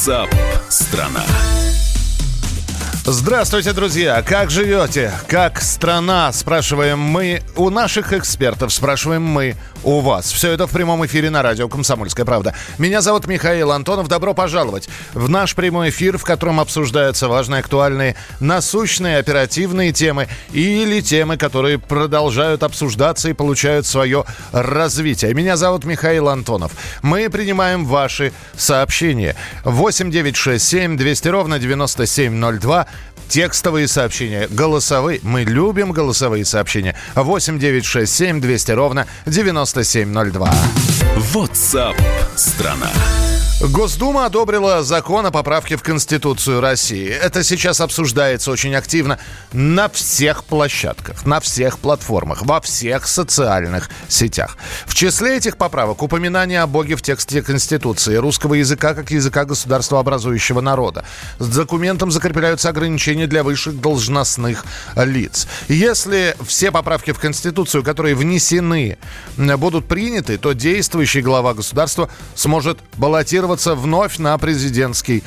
WhatsApp страна. Здравствуйте, друзья! Как живете? Как страна? Спрашиваем мы у наших экспертов, спрашиваем мы у вас. Все это в прямом эфире на радио «Комсомольская правда». Меня зовут Михаил Антонов. Добро пожаловать в наш прямой эфир, в котором обсуждаются важные, актуальные, насущные, оперативные темы или темы, которые продолжают обсуждаться и получают свое развитие. Меня зовут Михаил Антонов. Мы принимаем ваши сообщения. 8 9 6 7 200 ровно 9702 текстовые сообщения, голосовые. Мы любим голосовые сообщения. 8 9 6 7 200 ровно 9702. WhatsApp страна. Госдума одобрила закон о поправке в Конституцию России. Это сейчас обсуждается очень активно на всех площадках, на всех платформах, во всех социальных сетях. В числе этих поправок упоминание о Боге в тексте Конституции, русского языка как языка государства образующего народа. С документом закрепляются ограничения для высших должностных лиц. Если все поправки в Конституцию, которые внесены, будут приняты, то действующий глава государства сможет баллотироваться баллотироваться вновь на президентский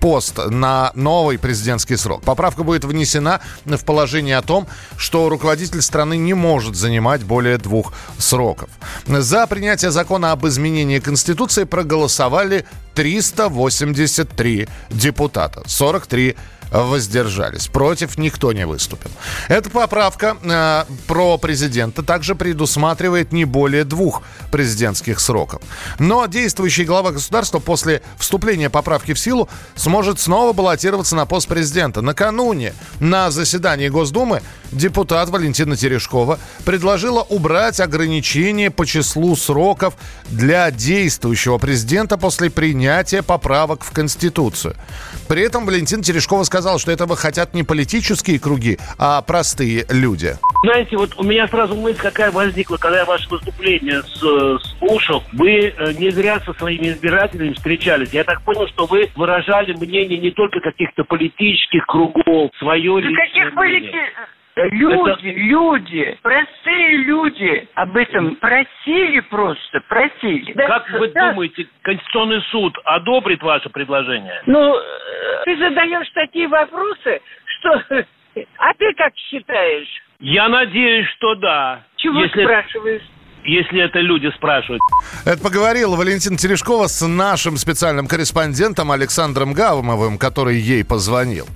пост, на новый президентский срок. Поправка будет внесена в положение о том, что руководитель страны не может занимать более двух сроков. За принятие закона об изменении Конституции проголосовали 383 депутата. 43 воздержались. Против никто не выступил. Эта поправка э, про президента также предусматривает не более двух президентских сроков. Но действующий глава государства после вступления поправки в силу сможет снова баллотироваться на пост президента. Накануне на заседании Госдумы депутат Валентина Терешкова предложила убрать ограничения по числу сроков для действующего президента после принятия поправок в Конституцию. При этом Валентин Терешкова сказал, что этого хотят не политические круги, а простые люди. Знаете, вот у меня сразу мысль какая возникла, когда я ваше выступление с, слушал. Вы э, не зря со своими избирателями встречались. Я так понял, что вы выражали мнение не только каких-то политических кругов, свое да каких политических? Люди, это... люди, простые люди об этом просили просто, просили. Как вы да. думаете, Конституционный суд одобрит ваше предложение? Ну, э, ты задаешь такие вопросы, что... А ты как считаешь? Я надеюсь, что да. Чего Если... спрашиваешь? если это люди спрашивают. Это поговорила Валентина Терешкова с нашим специальным корреспондентом Александром Гаумовым, который ей позвонил.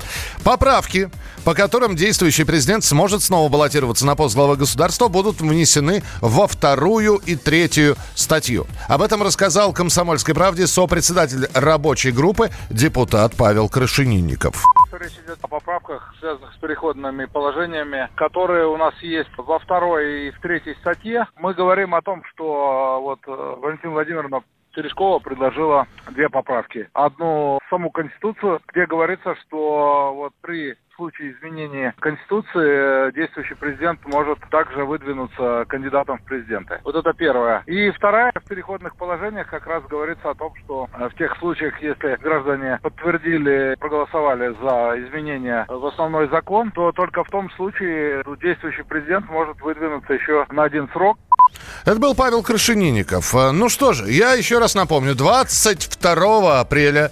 Поправки, по которым действующий президент сможет снова баллотироваться на пост главы государства, будут внесены во вторую и третью статью. Об этом рассказал «Комсомольской правде» сопредседатель рабочей группы депутат Павел Крашенинников речь идет о поправках, связанных с переходными положениями, которые у нас есть во второй и в третьей статье. Мы говорим о том, что вот э, Валентина Владимировна Терешкова предложила две поправки. Одну саму Конституцию, где говорится, что вот при случае изменения Конституции э, действующий президент может также выдвинуться кандидатом в президенты. Вот это первое. И вторая, в переходных положениях как раз говорится о том, что э, в тех случаях, если граждане подтвердили, проголосовали за изменения в основной закон, то только в том случае действующий президент может выдвинуться еще на один срок. Это был Павел Крашенинников. Э, ну что же, я еще раз напомню, 22 апреля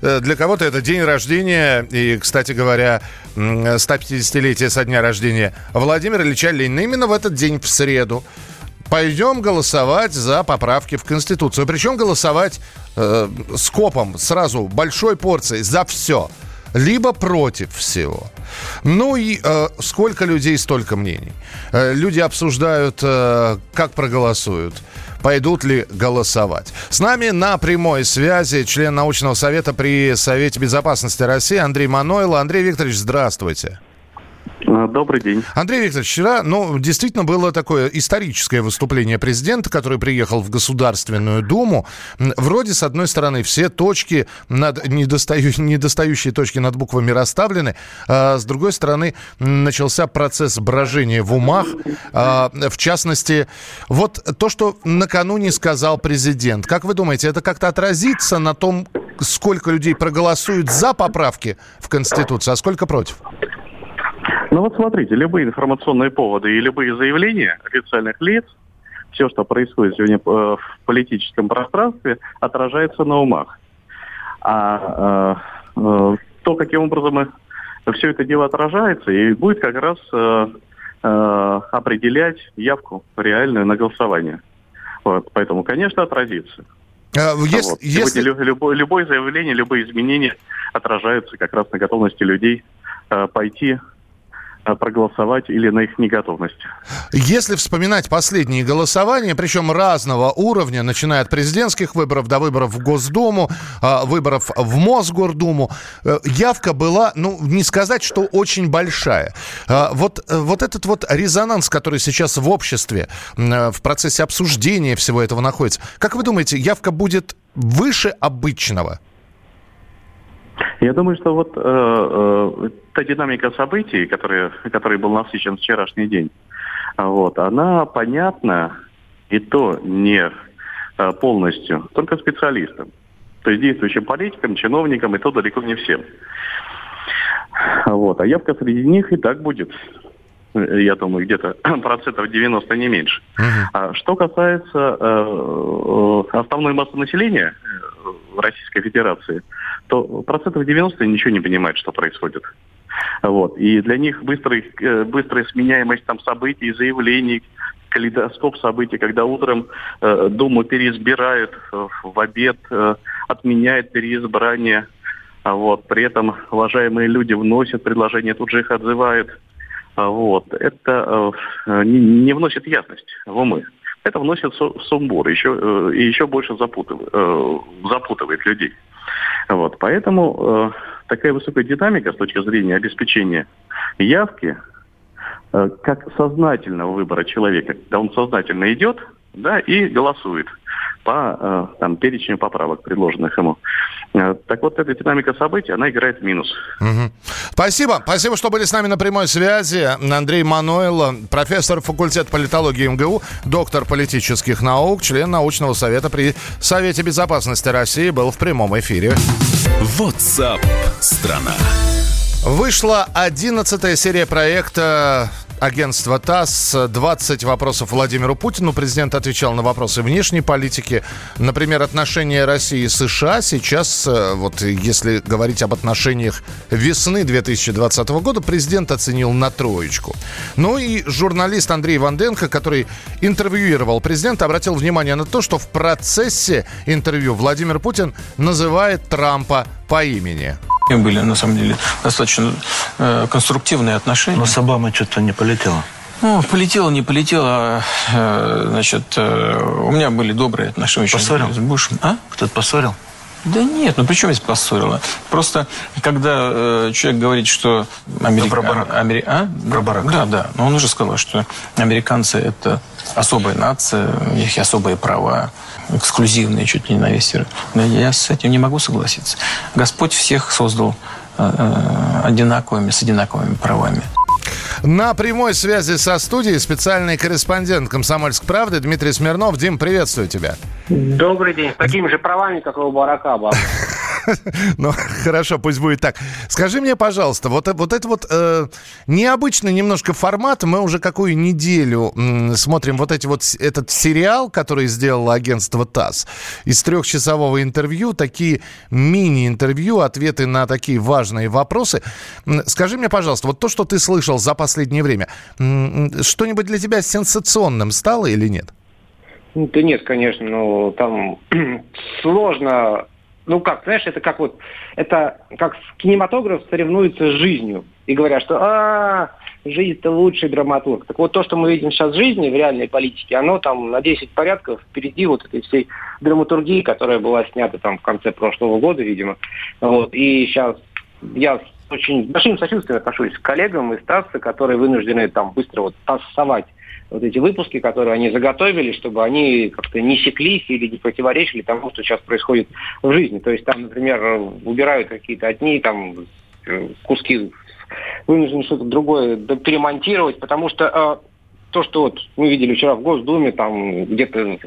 для кого-то это день рождения и, кстати говоря, 150-летие со дня рождения Владимира Ильича Ленина. Именно в этот день, в среду, пойдем голосовать за поправки в Конституцию. Причем голосовать э, скопом, сразу, большой порцией, за все. Либо против всего. Ну и э, сколько людей, столько мнений. Э, люди обсуждают, э, как проголосуют пойдут ли голосовать. С нами на прямой связи член научного совета при Совете безопасности России Андрей Манойло. Андрей Викторович, здравствуйте. А, добрый день. Андрей Викторович, вчера, ну, действительно было такое историческое выступление президента, который приехал в Государственную Думу. Вроде, с одной стороны, все точки, над, недостаю, недостающие точки над буквами расставлены, а с другой стороны, начался процесс брожения в умах. А, в частности, вот то, что накануне сказал президент. Как вы думаете, это как-то отразится на том, сколько людей проголосуют за поправки в Конституцию, а сколько против? Ну вот смотрите, любые информационные поводы и любые заявления официальных лиц, все, что происходит сегодня э, в политическом пространстве, отражается на умах. А э, э, то, каким образом все это дело отражается, и будет как раз э, э, определять явку реальную на голосование. Вот, поэтому, конечно, отразится. А, если, вот. если... любое, любое заявление, любые изменения отражаются как раз на готовности людей э, пойти проголосовать или на их неготовность. Если вспоминать последние голосования, причем разного уровня, начиная от президентских выборов до выборов в Госдуму, э, выборов в Мосгордуму, э, явка была, ну, не сказать, что очень большая. Вот, вот этот вот резонанс, который сейчас в обществе, в процессе обсуждения всего этого находится, как вы думаете, явка будет выше обычного? Я думаю, что вот э, э, та динамика событий, которая, который был насыщен вчерашний день, вот, она понятна и то не э, полностью, только специалистам. То есть действующим политикам, чиновникам, и то далеко не всем. Вот. А явка среди них и так будет, я думаю, где-то процентов 90 не меньше. Uh-huh. А что касается э, э основной массы населения э, Российской Федерации, то процентов 90 ничего не понимают, что происходит. Вот. И для них быстрый, э, быстрая сменяемость там, событий, заявлений, калейдоскоп событий, когда утром э, Думу переизбирают, э, в обед э, отменяют переизбрание, а вот, при этом уважаемые люди вносят предложения, тут же их отзывают. А вот. Это э, не, не вносит ясность в умы. Это вносит сумбур, еще, э, и еще больше запутывает, э, запутывает людей. Вот, поэтому э, такая высокая динамика с точки зрения обеспечения явки, э, как сознательного выбора человека, когда он сознательно идет да, и голосует по э, там, перечню поправок, предложенных ему. Э, так вот, эта динамика событий, она играет в минус. Угу. Спасибо. Спасибо, что были с нами на прямой связи. Андрей Мануэл, профессор факультета политологии МГУ, доктор политических наук, член научного совета при Совете безопасности России, был в прямом эфире. WhatsApp страна. Вышла одиннадцатая серия проекта агентства ТАСС 20 вопросов Владимиру Путину. Президент отвечал на вопросы внешней политики. Например, отношения России и США. Сейчас, э, вот если говорить об отношениях весны 2020 года, президент оценил на троечку. Ну и журналист Андрей Ванденко, который интервьюировал президента, обратил внимание на то, что в процессе интервью Владимир Путин называет Трампа по имени были, на самом деле, достаточно э, конструктивные отношения. Но с Обамой что-то не полетело. Ну, полетело, не полетело. Э, значит, э, у меня были добрые отношения. Поссорил? С Бушем. А? Кто-то поссорил? Да нет, ну при чем здесь поссорило? Просто, когда э, человек говорит, что... Америка... Ну, про Барак. Амери... А? Про Барак. Да, да. Но он уже сказал, что американцы – это особая нация, у них особые права, эксклюзивные чуть ли не на весь мир. Но я с этим не могу согласиться. Господь всех создал э, э одинаковыми, с одинаковыми правами. На прямой связи со студией специальный корреспондент «Комсомольской правды» Дмитрий Смирнов. Дим, приветствую тебя. Добрый день. С такими же правами, как у Барака. Ну, хорошо, пусть будет так. Скажи мне, пожалуйста, вот, вот это вот э, необычный немножко формат. Мы уже какую неделю м, смотрим вот эти вот этот сериал, который сделало агентство ТАСС. Из трехчасового интервью, такие мини-интервью, ответы на такие важные вопросы. Скажи мне, пожалуйста, вот то, что ты слышал за последнее время, что-нибудь для тебя сенсационным стало или нет? Да нет, конечно, ну там сложно ну как, знаешь, это как вот, это как кинематограф соревнуется с жизнью. И говорят, что а, жизнь это лучший драматург. Так вот то, что мы видим сейчас в жизни, в реальной политике, оно там на 10 порядков впереди вот этой всей драматургии, которая была снята там в конце прошлого года, видимо. Вот. И сейчас я очень большим сочувствием отношусь к коллегам из Стаса, которые вынуждены там быстро вот пассовать вот эти выпуски, которые они заготовили, чтобы они как-то не секлись или не противоречили тому, что сейчас происходит в жизни. То есть там, например, убирают какие-то одни там куски, вынуждены что-то другое перемонтировать, потому что э, то, что вот мы видели вчера в Госдуме, там где-то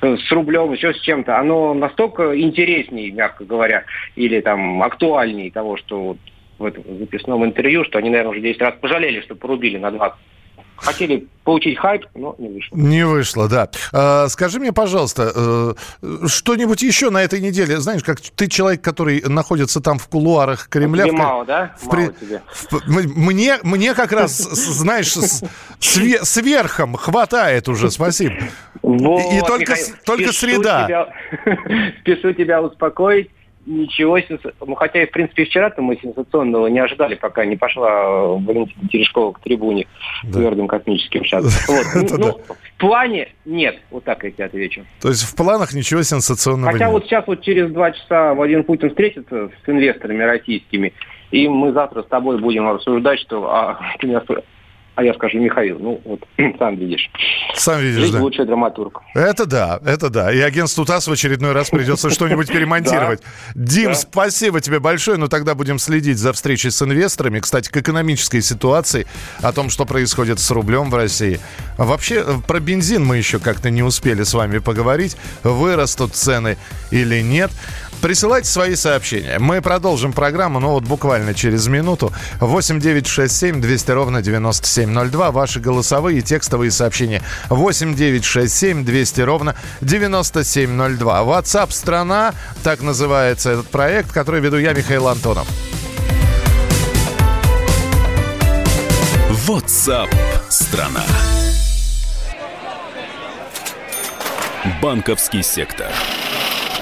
с рублем, еще с чем-то, оно настолько интереснее, мягко говоря, или там актуальнее того, что вот в этом записном интервью, что они, наверное, уже 10 раз пожалели, что порубили на 20 Хотели получить хайп, но не вышло. Не вышло, да. А, скажи мне, пожалуйста, э, что-нибудь еще на этой неделе? Знаешь, как ты человек, который находится там в кулуарах Кремля. Тебе мало, да? В, мало тебе. В, мне, мне как раз, знаешь, сверхом хватает уже, спасибо. И только, среда. Спешу тебя успокоить ничего, ну, хотя, в принципе, вчера-то мы сенсационного не ожидали, пока не пошла Валентина Терешкова к трибуне да. твердым космическим шагом. Вот. Ну, ну, в плане нет, вот так я тебе отвечу. То есть в планах ничего сенсационного Хотя нет? вот сейчас вот через два часа Владимир Путин встретится с инвесторами российскими, и мы завтра с тобой будем рассуждать, что а, а я скажу, Михаил, ну вот сам видишь. Сам видишь, Жизнь да. лучший драматург. Это да, это да. И агентству ТАСС в очередной раз придется что-нибудь перемонтировать. Дим, спасибо тебе большое. Но тогда будем следить за встречей с инвесторами. Кстати, к экономической ситуации, о том, что происходит с рублем в России. Вообще, про бензин мы еще как-то не успели с вами поговорить. Вырастут цены или нет. Присылайте свои сообщения. Мы продолжим программу, но вот буквально через минуту. 8 9 6 7 200 ровно 9702. Ваши голосовые и текстовые сообщения. 8 9 6 7 200 ровно 9702. WhatsApp страна, так называется этот проект, который веду я, Михаил Антонов. WhatsApp страна. Банковский сектор.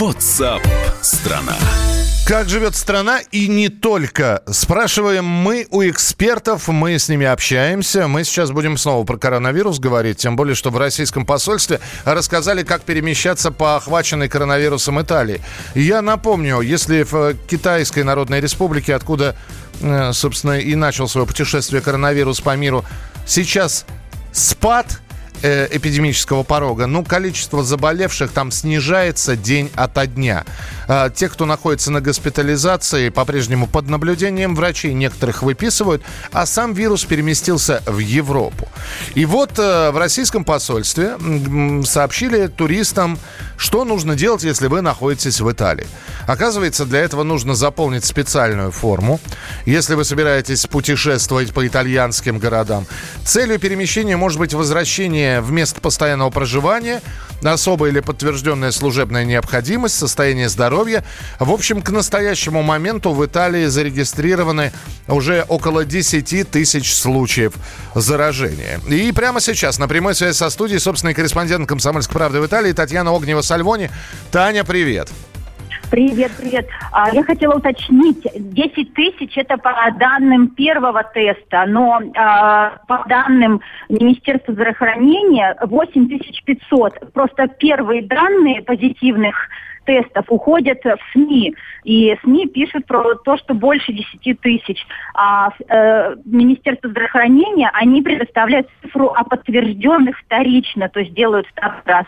WhatsApp страна. Как живет страна и не только. Спрашиваем мы у экспертов, мы с ними общаемся. Мы сейчас будем снова про коронавирус говорить, тем более, что в российском посольстве рассказали, как перемещаться по охваченной коронавирусом Италии. Я напомню, если в Китайской Народной Республике, откуда, э, собственно, и начал свое путешествие коронавирус по миру, сейчас спад – э, эпидемического порога, ну, количество заболевших там снижается день ото дня. Э, те, кто находится на госпитализации, по-прежнему под наблюдением врачей, некоторых выписывают, а сам вирус переместился в Европу. И вот э, в российском посольстве сообщили туристам, что нужно делать, если вы находитесь в Италии. Оказывается, для этого нужно заполнить специальную форму, если вы собираетесь путешествовать по итальянским городам. Целью перемещения может быть возвращение проживания в место постоянного проживания, особая или подтвержденная служебная необходимость, состояние здоровья. В общем, к настоящему моменту в Италии зарегистрированы уже около 10 тысяч случаев заражения. И прямо сейчас на прямой связи со студией собственный корреспондент «Комсомольской правды» в Италии Татьяна Огнева-Сальвони. Таня, привет. Привет, привет. А, я хотела уточнить, 10 тысяч это по данным первого теста, но а, по данным Министерства здравоохранения 8500. Просто первые данные позитивных тестов уходят в СМИ. И СМИ пишут про то, что больше 10 тысяч. А э, Министерство здравоохранения, они предоставляют цифру о подтвержденных вторично, то есть делают второй раз.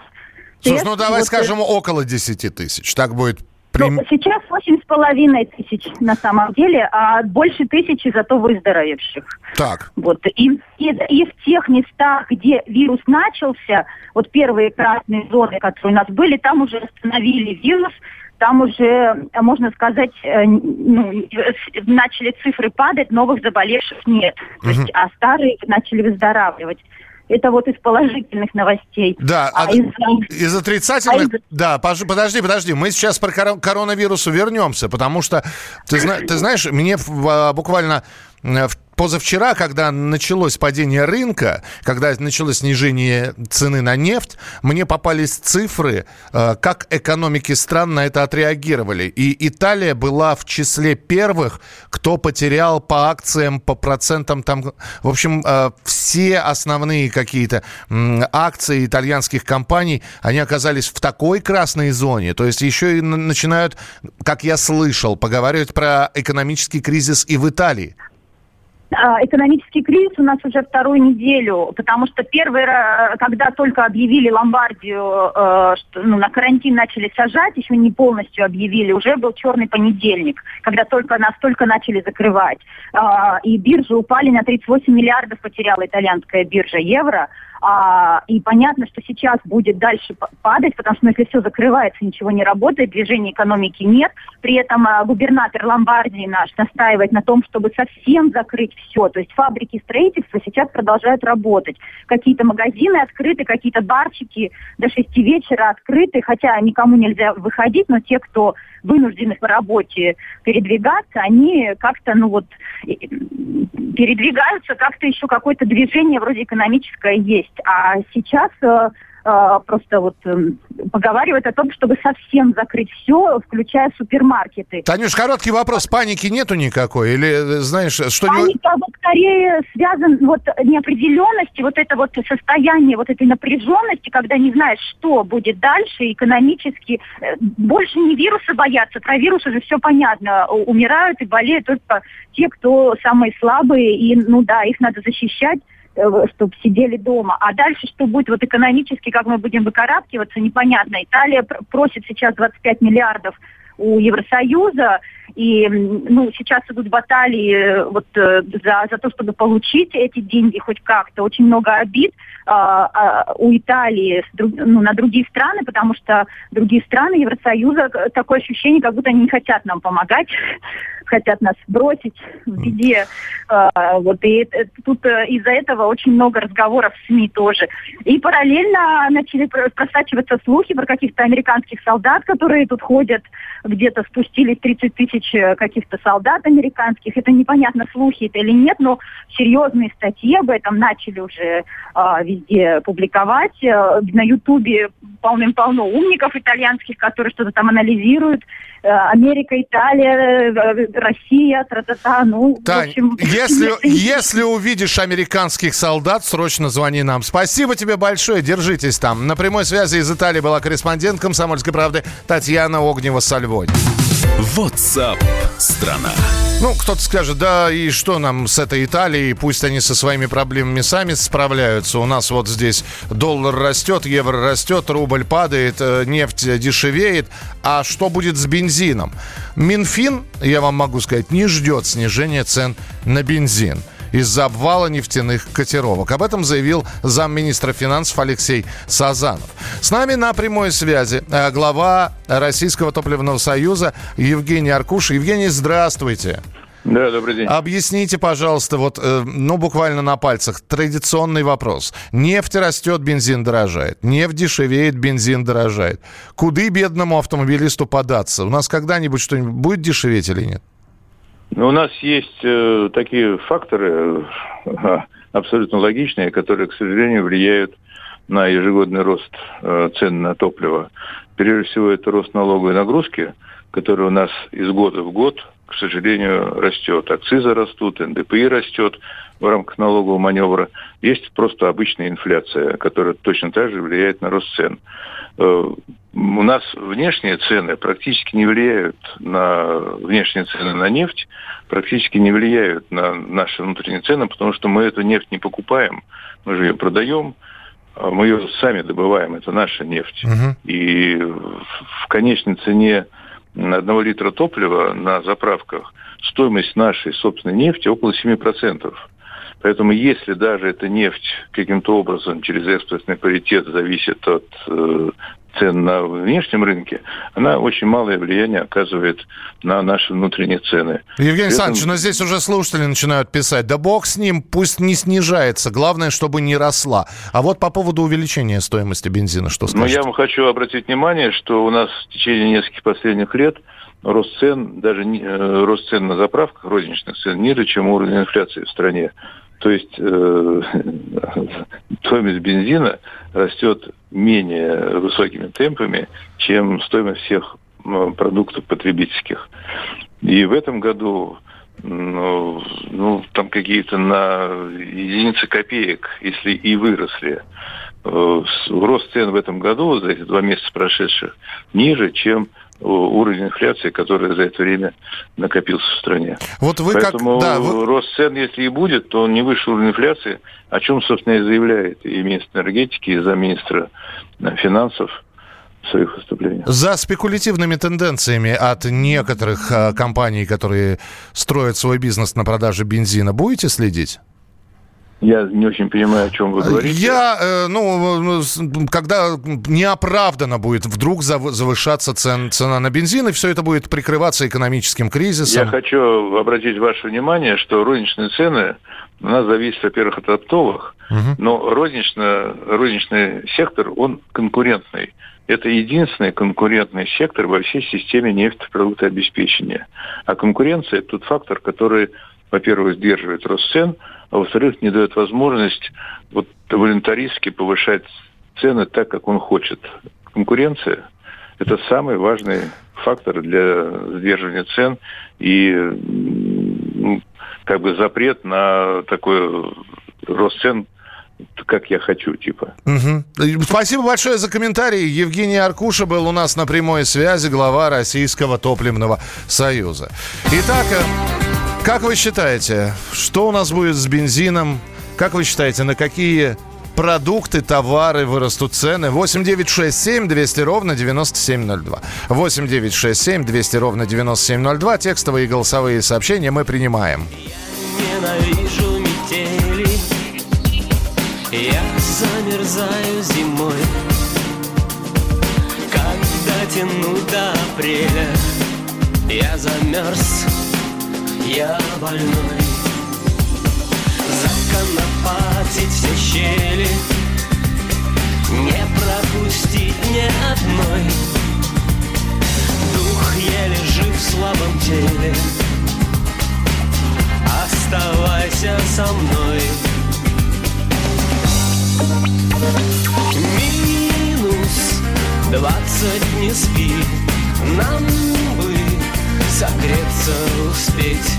Слушай, ну давай вот скажем около 10 тысяч. Так будет Прим... Ну, сейчас восемь с половиной тысяч на самом деле, а больше тысячи зато выздоровевших. Так. Вот. И, и, и в тех местах, где вирус начался, вот первые красные зоны, которые у нас были, там уже остановили вирус, там уже, можно сказать, э, ну, начали цифры падать, новых заболевших нет. Угу. То есть, а старые начали выздоравливать. Это вот из положительных новостей. Да, а, а из, из отрицательных... А из... Да, подожди, подожди. Мы сейчас про коронавирусу вернемся, потому что, ты, зна... ты знаешь, мне а, буквально в позавчера, когда началось падение рынка, когда началось снижение цены на нефть, мне попались цифры, э, как экономики стран на это отреагировали. И Италия была в числе первых, кто потерял по акциям, по процентам. Там, в общем, э, все основные какие-то акции итальянских компаний, они оказались в такой красной зоне. То есть еще и начинают, как я слышал, поговаривать про экономический кризис и в Италии. А, экономический кризис у нас уже вторую неделю, потому что первый когда только объявили Ломбардию, э, что, ну, на карантин начали сажать, еще не полностью объявили, уже был черный понедельник, когда только нас только начали закрывать. Э, и биржи упали на 38 миллиардов, потеряла итальянская биржа евро. А, и понятно, что сейчас будет дальше падать, потому что ну, если все закрывается, ничего не работает, движения экономики нет. При этом а, губернатор Ломбардии наш настаивает на том, чтобы совсем закрыть все. То есть фабрики строительства сейчас продолжают работать. Какие-то магазины открыты, какие-то барчики до шести вечера открыты, хотя никому нельзя выходить, но те, кто вынуждены по работе передвигаться, они как-то, ну вот, передвигаются, как-то еще какое-то движение вроде экономическое есть. А сейчас э, просто вот э, поговаривают о том, чтобы совсем закрыть все, включая супермаркеты. Танюш, короткий вопрос. Паники нету никакой? Или, э, знаешь, что... Паника вот скорее связан вот неопределенности, вот это вот состояние вот этой напряженности, когда не знаешь, что будет дальше экономически. Э, больше не вируса боятся. Про вирус уже все понятно. Умирают и болеют только те, кто самые слабые. И, ну да, их надо защищать. Э, чтобы сидели дома. А дальше что будет вот экономически, как мы будем выкарабкиваться, непонятно. Италия просит сейчас 25 миллиардов у Евросоюза, и ну, сейчас идут баталии э, вот, э, за, за то, чтобы получить эти деньги хоть как-то. Очень много обид а, а, у Италии ну, на другие страны, потому что другие страны Евросоюза, такое ощущение, как будто они не хотят нам помогать хотят нас бросить в беде. А, вот, и тут э, из-за этого очень много разговоров в СМИ тоже. И параллельно начали просачиваться слухи про каких-то американских солдат, которые тут ходят, где-то спустились 30 тысяч э, каких-то солдат американских. Это непонятно, слухи это или нет, но серьезные статьи об этом начали уже а, везде публиковать. Э, на Ютубе полным-полно умников итальянских, которые что-то там анализируют. Америка, Италия, Россия, тра-та-та, ну, Тань, в общем... Если, если увидишь американских солдат, срочно звони нам. Спасибо тебе большое, держитесь там. На прямой связи из Италии была корреспондент «Комсомольской правды» Татьяна Огнева-Сальвонь. WhatsApp страна. Ну, кто-то скажет, да, и что нам с этой Италией, пусть они со своими проблемами сами справляются. У нас вот здесь доллар растет, евро растет, рубль падает, э, нефть дешевеет. А что будет с бензином? Минфин, я вам могу сказать, не ждет снижения цен на бензин из-за обвала нефтяных котировок. Об этом заявил замминистра финансов Алексей Сазанов. С нами на прямой связи э, глава Российского топливного союза Евгений Аркуш. Евгений, здравствуйте. Да, добрый день. Объясните, пожалуйста, вот, э, ну, буквально на пальцах, традиционный вопрос. Нефть растет, бензин дорожает. Нефть дешевеет, бензин дорожает. Куды бедному автомобилисту податься? У нас когда-нибудь что-нибудь будет дешеветь или нет? Ну, у нас есть э, такие факторы э, абсолютно логичные, которые, к сожалению, влияют на ежегодный рост э, цен на топливо. Прежде всего, это рост налоговой нагрузки, который у нас из года в год, к сожалению, растет. Акцизы растут, НДПИ растет в рамках налогового маневра. Есть просто обычная инфляция, которая точно так же влияет на рост цен. Э, у нас внешние цены практически не влияют на внешние цены на нефть, практически не влияют на наши внутренние цены, потому что мы эту нефть не покупаем, мы же ее продаем, а мы ее сами добываем, это наша нефть. Угу. И в конечной цене одного литра топлива на заправках стоимость нашей собственной нефти около 7%. Поэтому если даже эта нефть каким-то образом через экспортный паритет зависит от э, цен на внешнем рынке, она очень малое влияние оказывает на наши внутренние цены. Евгений Александрович, но здесь уже слушатели начинают писать, да бог с ним, пусть не снижается, главное, чтобы не росла. А вот по поводу увеличения стоимости бензина, что скажете? Ну, я вам хочу обратить внимание, что у нас в течение нескольких последних лет рост цен, даже э, рост цен на заправках, розничных цен, ниже, чем уровень инфляции в стране. То есть э, стоимость бензина растет менее высокими темпами, чем стоимость всех продуктов потребительских. И в этом году ну, ну там какие-то на единицы копеек, если и выросли. Э, рост цен в этом году за эти два месяца прошедших ниже, чем уровень инфляции, который за это время накопился в стране. Вот вы Поэтому как... Да, вы... рост цен, если и будет, то он не выше уровня инфляции, о чем, собственно, и заявляет и министр энергетики, и замминистра финансов в своих выступлениях. За спекулятивными тенденциями от некоторых э, компаний, которые строят свой бизнес на продаже бензина, будете следить? Я не очень понимаю, о чем вы говорите. Я, э, ну, когда неоправданно будет вдруг завышаться цен, цена на бензин, и все это будет прикрываться экономическим кризисом. Я хочу обратить ваше внимание, что розничные цены у нас зависят, во-первых, от оптовых, угу. но рознично, розничный сектор, он конкурентный. Это единственный конкурентный сектор во всей системе нефтепродуктообеспечения. А конкуренция – это тот фактор, который, во-первых, сдерживает рост цен – а во-вторых, не дает возможность вот волонтаристски повышать цены так, как он хочет. Конкуренция – это самый важный фактор для сдерживания цен и как бы запрет на такой рост цен как я хочу, типа. Угу. Спасибо большое за комментарий. Евгений Аркуша был у нас на прямой связи, глава Российского топливного союза. Итак, э, как вы считаете, что у нас будет с бензином? Как вы считаете, на какие продукты, товары вырастут цены. 8 9 6 7 200 ровно 9702. 8 9 6 7 200 ровно 9702. Текстовые и голосовые сообщения мы принимаем. Я ненавижу метели. Я замерзаю зимой. Когда тяну до апреля, я замерз я больной. Законопатить все щели. Не пропустить ни одной. Дух еле жив в слабом теле. Оставайся со мной. Минус двадцать не спи. Нам бы согреться успеть.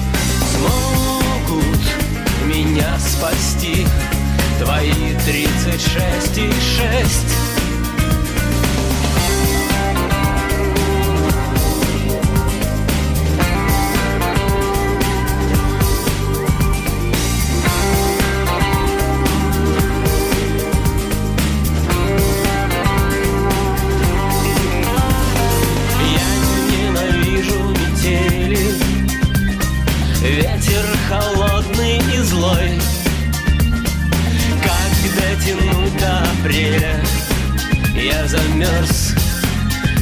Смогут меня спасти Твои тридцать шесть и шесть замерз,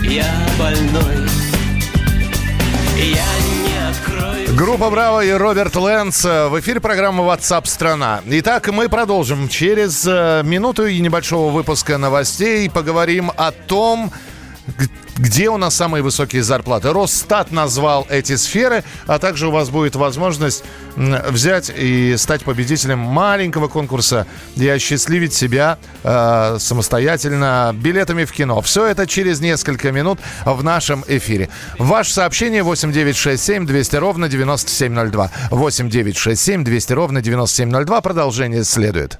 я больной. Группа «Браво» и Роберт Лэнс в эфире программы WhatsApp страна Итак, мы продолжим. Через э, минуту и небольшого выпуска новостей поговорим о том, где у нас самые высокие зарплаты. Росстат назвал эти сферы, а также у вас будет возможность взять и стать победителем маленького конкурса и осчастливить себя э, самостоятельно билетами в кино. Все это через несколько минут в нашем эфире. Ваше сообщение 8967 200 ровно 9702. 8967 200 ровно 9702. Продолжение следует.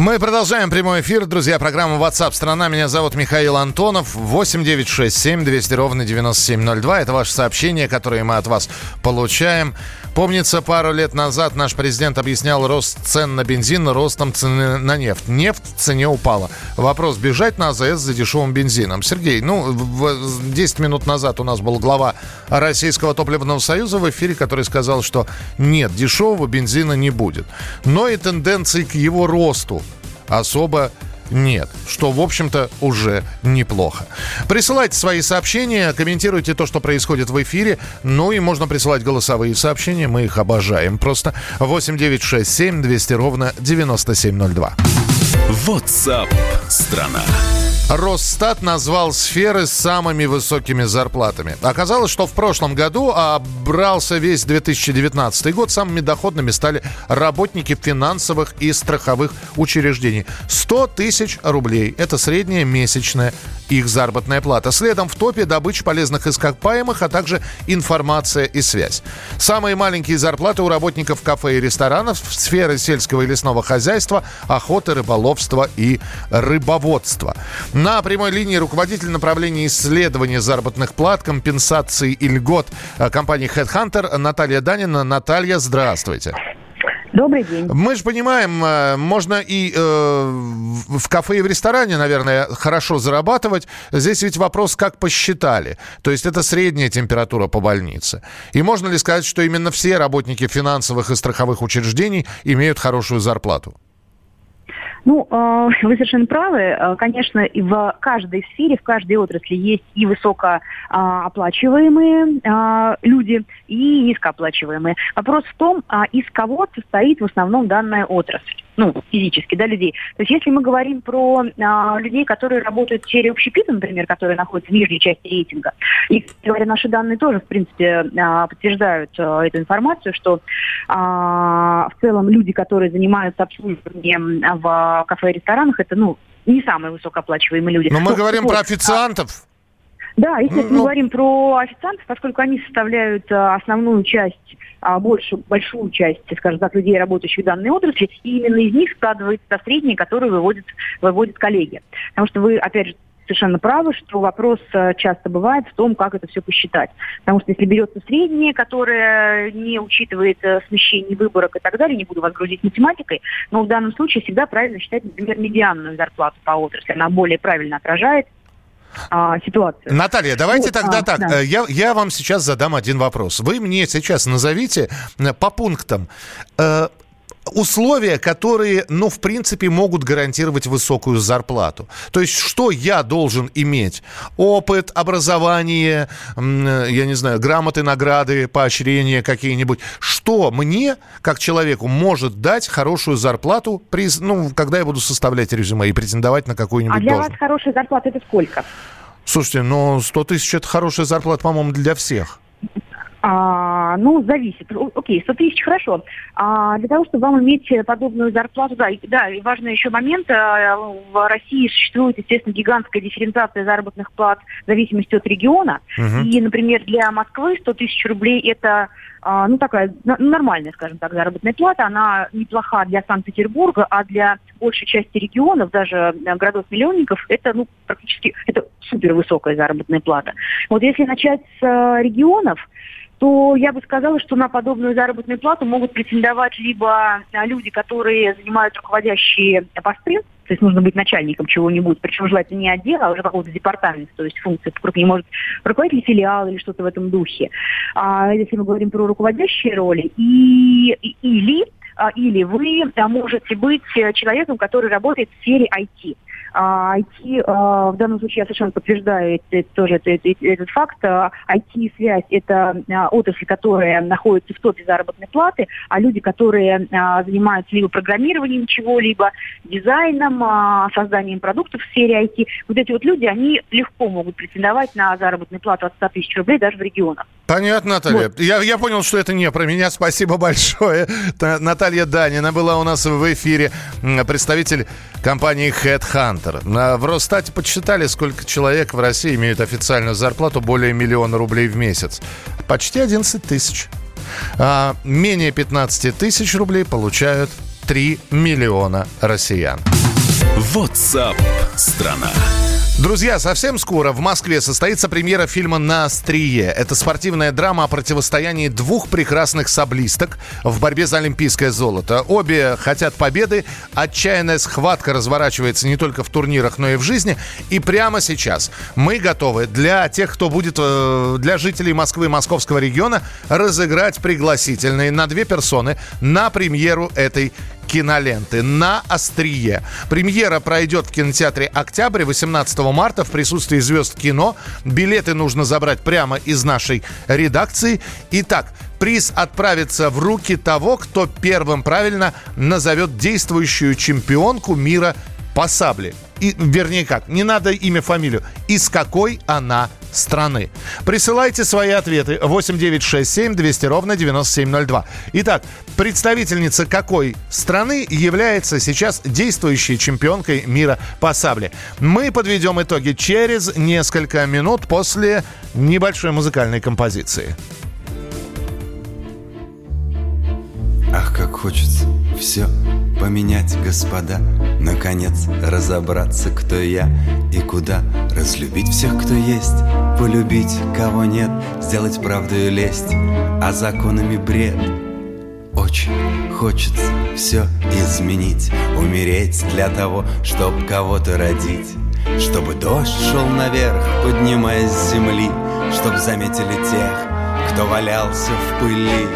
Мы продолжаем прямой эфир. Друзья, программа WhatsApp страна. Меня зовут Михаил Антонов. 8967 200 ровно 9702. Это ваше сообщение, которое мы от вас получаем. Помнится, пару лет назад наш президент объяснял рост цен на бензин ростом цены на нефть. Нефть в цене упала. Вопрос, бежать на АЗС за дешевым бензином. Сергей, ну, 10 минут назад у нас был глава Российского топливного союза в эфире, который сказал, что нет, дешевого бензина не будет. Но и тенденции к его росту особо нет, что, в общем-то, уже неплохо. Присылайте свои сообщения, комментируйте то, что происходит в эфире. Ну и можно присылать голосовые сообщения, мы их обожаем. Просто 8967 200 ровно 9702. WhatsApp страна. Росстат назвал сферы с самыми высокими зарплатами. Оказалось, что в прошлом году, а брался весь 2019 год, самыми доходными стали работники финансовых и страховых учреждений. 100 тысяч рублей – это средняя месячная их заработная плата. Следом в топе добыча полезных ископаемых, а также информация и связь. Самые маленькие зарплаты у работников кафе и ресторанов в сфере сельского и лесного хозяйства, охоты, рыболовства и рыбоводства. На прямой линии руководитель направления исследования заработных плат, компенсаций и льгот э, компании Headhunter Наталья Данина. Наталья, здравствуйте. Добрый день. Мы же понимаем, э, можно и э, в кафе и в ресторане, наверное, хорошо зарабатывать. Здесь ведь вопрос, как посчитали. То есть это средняя температура по больнице. И можно ли сказать, что именно все работники финансовых и страховых учреждений имеют хорошую зарплату? Ну, э, вы совершенно правы. Э, конечно, в каждой сфере, в каждой отрасли есть и высокооплачиваемые э, люди, и низкооплачиваемые. Вопрос в том, из кого состоит в основном данная отрасль ну, физически, да, людей. То есть если мы говорим про а, людей, которые работают в сфере общепита, например, которые находятся в нижней части рейтинга, и, говоря, наши данные тоже, в принципе, а, подтверждают а, эту информацию, что а, в целом люди, которые занимаются обслуживанием в кафе и ресторанах, это, ну, не самые высокооплачиваемые люди. Но мы ну, говорим вот, про официантов. Да, если ну, мы говорим про официантов, поскольку они составляют а, основную часть, а, больше, большую часть, скажем так, людей, работающих в данной отрасли, и именно из них складывается среднее, которое выводят, выводят коллеги. Потому что вы, опять же, совершенно правы, что вопрос а, часто бывает в том, как это все посчитать. Потому что если берется среднее, которое не учитывает э, смещение выборок и так далее, не буду вас грузить математикой, но в данном случае всегда правильно считать, например, медианную зарплату по отрасли. Она более правильно отражает а, ситуацию. Наталья, давайте вот, тогда а, так. Да. Э, я, я вам сейчас задам один вопрос. Вы мне сейчас назовите э, по пунктам э, условия, которые, ну, в принципе, могут гарантировать высокую зарплату. То есть, что я должен иметь? Опыт, образование, я не знаю, грамоты, награды, поощрения какие-нибудь. Что мне, как человеку, может дать хорошую зарплату, при, ну, когда я буду составлять резюме и претендовать на какую-нибудь А для должность? вас хорошая зарплата это сколько? Слушайте, ну, 100 тысяч – это хорошая зарплата, по-моему, для всех. А, ну, зависит. Окей, 100 тысяч хорошо. А, для того, чтобы вам иметь подобную зарплату, да, и, да, и важный еще момент, а, в России существует, естественно, гигантская дифференциация заработных плат в зависимости от региона. Угу. И, например, для Москвы 100 тысяч рублей это ну, такая нормальная, скажем так, заработная плата. Она неплоха для Санкт-Петербурга, а для большей части регионов, даже городов-миллионников, это, ну, практически, это супер высокая заработная плата. Вот если начать с регионов, то я бы сказала, что на подобную заработную плату могут претендовать либо а, люди, которые занимают руководящие посты, то есть нужно быть начальником чего-нибудь, причем желательно не отдела, а уже какого-то департамента, то есть функции крупнее, может, руководитель филиала или что-то в этом духе. А если мы говорим про руководящие роли, и, и или а, или вы можете быть человеком, который работает в сфере IT. А, IT, а, в данном случае я совершенно подтверждаю это, тоже это, это, этот факт. IT-связь – это а, отрасль, которая находится в топе заработной платы, а люди, которые занимаются либо программированием чего-либо, дизайном, созданием продуктов в сфере IT, вот эти вот люди, они легко могут претендовать на заработную плату от 100 тысяч рублей даже в регионах. Понятно, Наталья. Вот. Я, я понял, что это не про меня. Спасибо большое. Наталья Данина была у нас в эфире, представитель компании Headhunter. В Росстате подсчитали, сколько человек в России имеют официальную зарплату более миллиона рублей в месяц. Почти 11 тысяч. А менее 15 тысяч рублей получают 3 миллиона россиян. WhatsApp страна. Друзья, совсем скоро в Москве состоится премьера фильма «На острие». Это спортивная драма о противостоянии двух прекрасных саблисток в борьбе за олимпийское золото. Обе хотят победы. Отчаянная схватка разворачивается не только в турнирах, но и в жизни. И прямо сейчас мы готовы для тех, кто будет, э, для жителей Москвы и московского региона разыграть пригласительные на две персоны на премьеру этой киноленты «На острие». Премьера пройдет в кинотеатре «Октябрь» 18 марта в присутствии звезд кино. Билеты нужно забрать прямо из нашей редакции. Итак, приз отправится в руки того, кто первым правильно назовет действующую чемпионку мира по сабле. и, вернее как, не надо имя, фамилию, из какой она страны. Присылайте свои ответы 8967 200 ровно 9702. Итак, представительница какой страны является сейчас действующей чемпионкой мира по сабле? Мы подведем итоги через несколько минут после небольшой музыкальной композиции. Ах, как хочется все поменять, господа. Наконец разобраться, кто я и куда. Разлюбить всех, кто есть, полюбить, кого нет. Сделать правду и лесть, а законами бред Очень хочется все изменить Умереть для того, чтоб кого-то родить. Чтобы дождь шел наверх, поднимаясь с земли Чтоб заметили тех, кто валялся в пыли.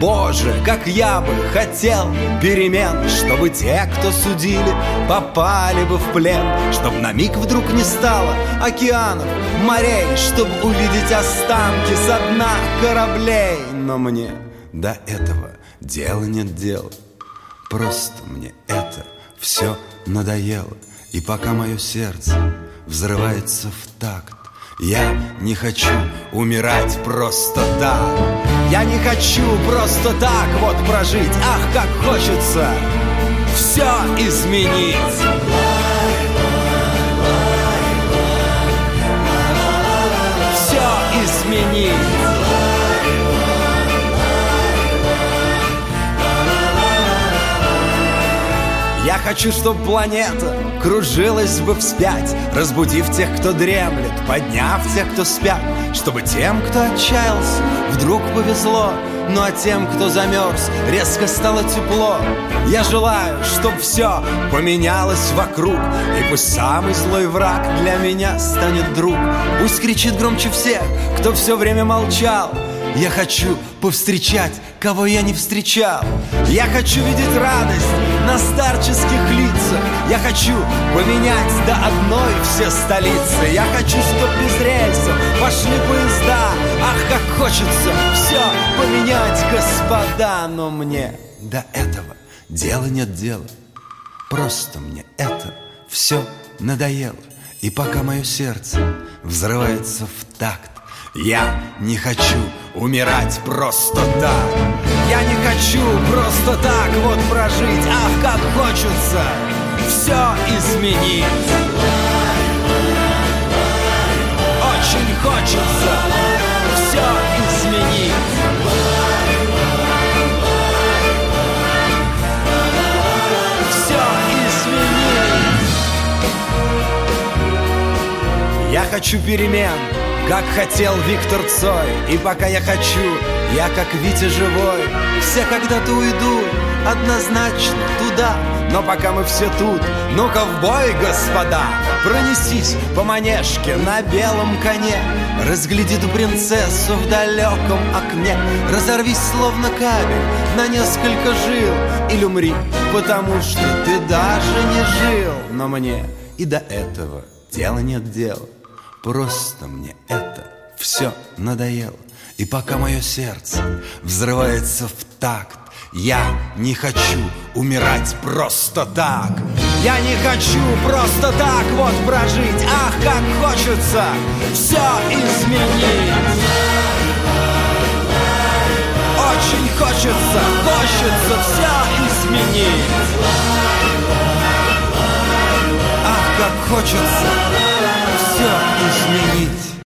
Боже, как я бы хотел перемен Чтобы те, кто судили, попали бы в плен. Чтоб на миг вдруг не стало океанов, морей Чтоб увидеть останки со дна кораблей. Но мне до этого дела нет дела Просто мне это все надоело. И пока мое сердце взрывается в такт я не хочу умирать просто так. Я не хочу просто так вот прожить. Ах, как хочется все изменить. Все изменить Я хочу, чтобы планета кружилась бы вспять Разбудив тех, кто дремлет, подняв тех, кто спят Чтобы тем, кто отчаялся, вдруг повезло. Ну а тем, кто замерз, резко стало тепло. Я желаю, чтобы все поменялось вокруг И пусть самый злой враг для меня станет друг. Пусть кричит громче всех, кто все время молчал. Я хочу повстречать, кого я не встречал. Я хочу видеть радость на старческих лицах. Я хочу поменять до одной все столицы. Я хочу, чтоб без рельсов пошли поезда. Ах, как хочется все поменять, господа Но мне до этого дела нет дела. Просто мне это все надоело. И пока мое сердце взрывается в такт я не хочу умирать просто так Я не хочу просто так вот прожить. Ах, как хочется все изменить. Очень хочется все изменить. Все изменить. Я хочу перемен как хотел Виктор Цой. И пока я хочу, я как Витя живой. Все когда-то уйдут, однозначно туда. Но пока мы все тут, ну-ка в бой, господа. Пронесись по манежке на белом коне. Разгляди ту принцессу в далеком окне. Разорвись словно кабель на несколько жил. Или умри, потому что ты даже не жил. Но мне и до этого дела нет дела Просто мне это все надоело И пока мое сердце взрывается в такт Я не хочу умирать просто так. Я не хочу просто так вот прожить. Ах, как хочется все изменить. Очень хочется, хочется все изменить. Ах, как хочется все изменить.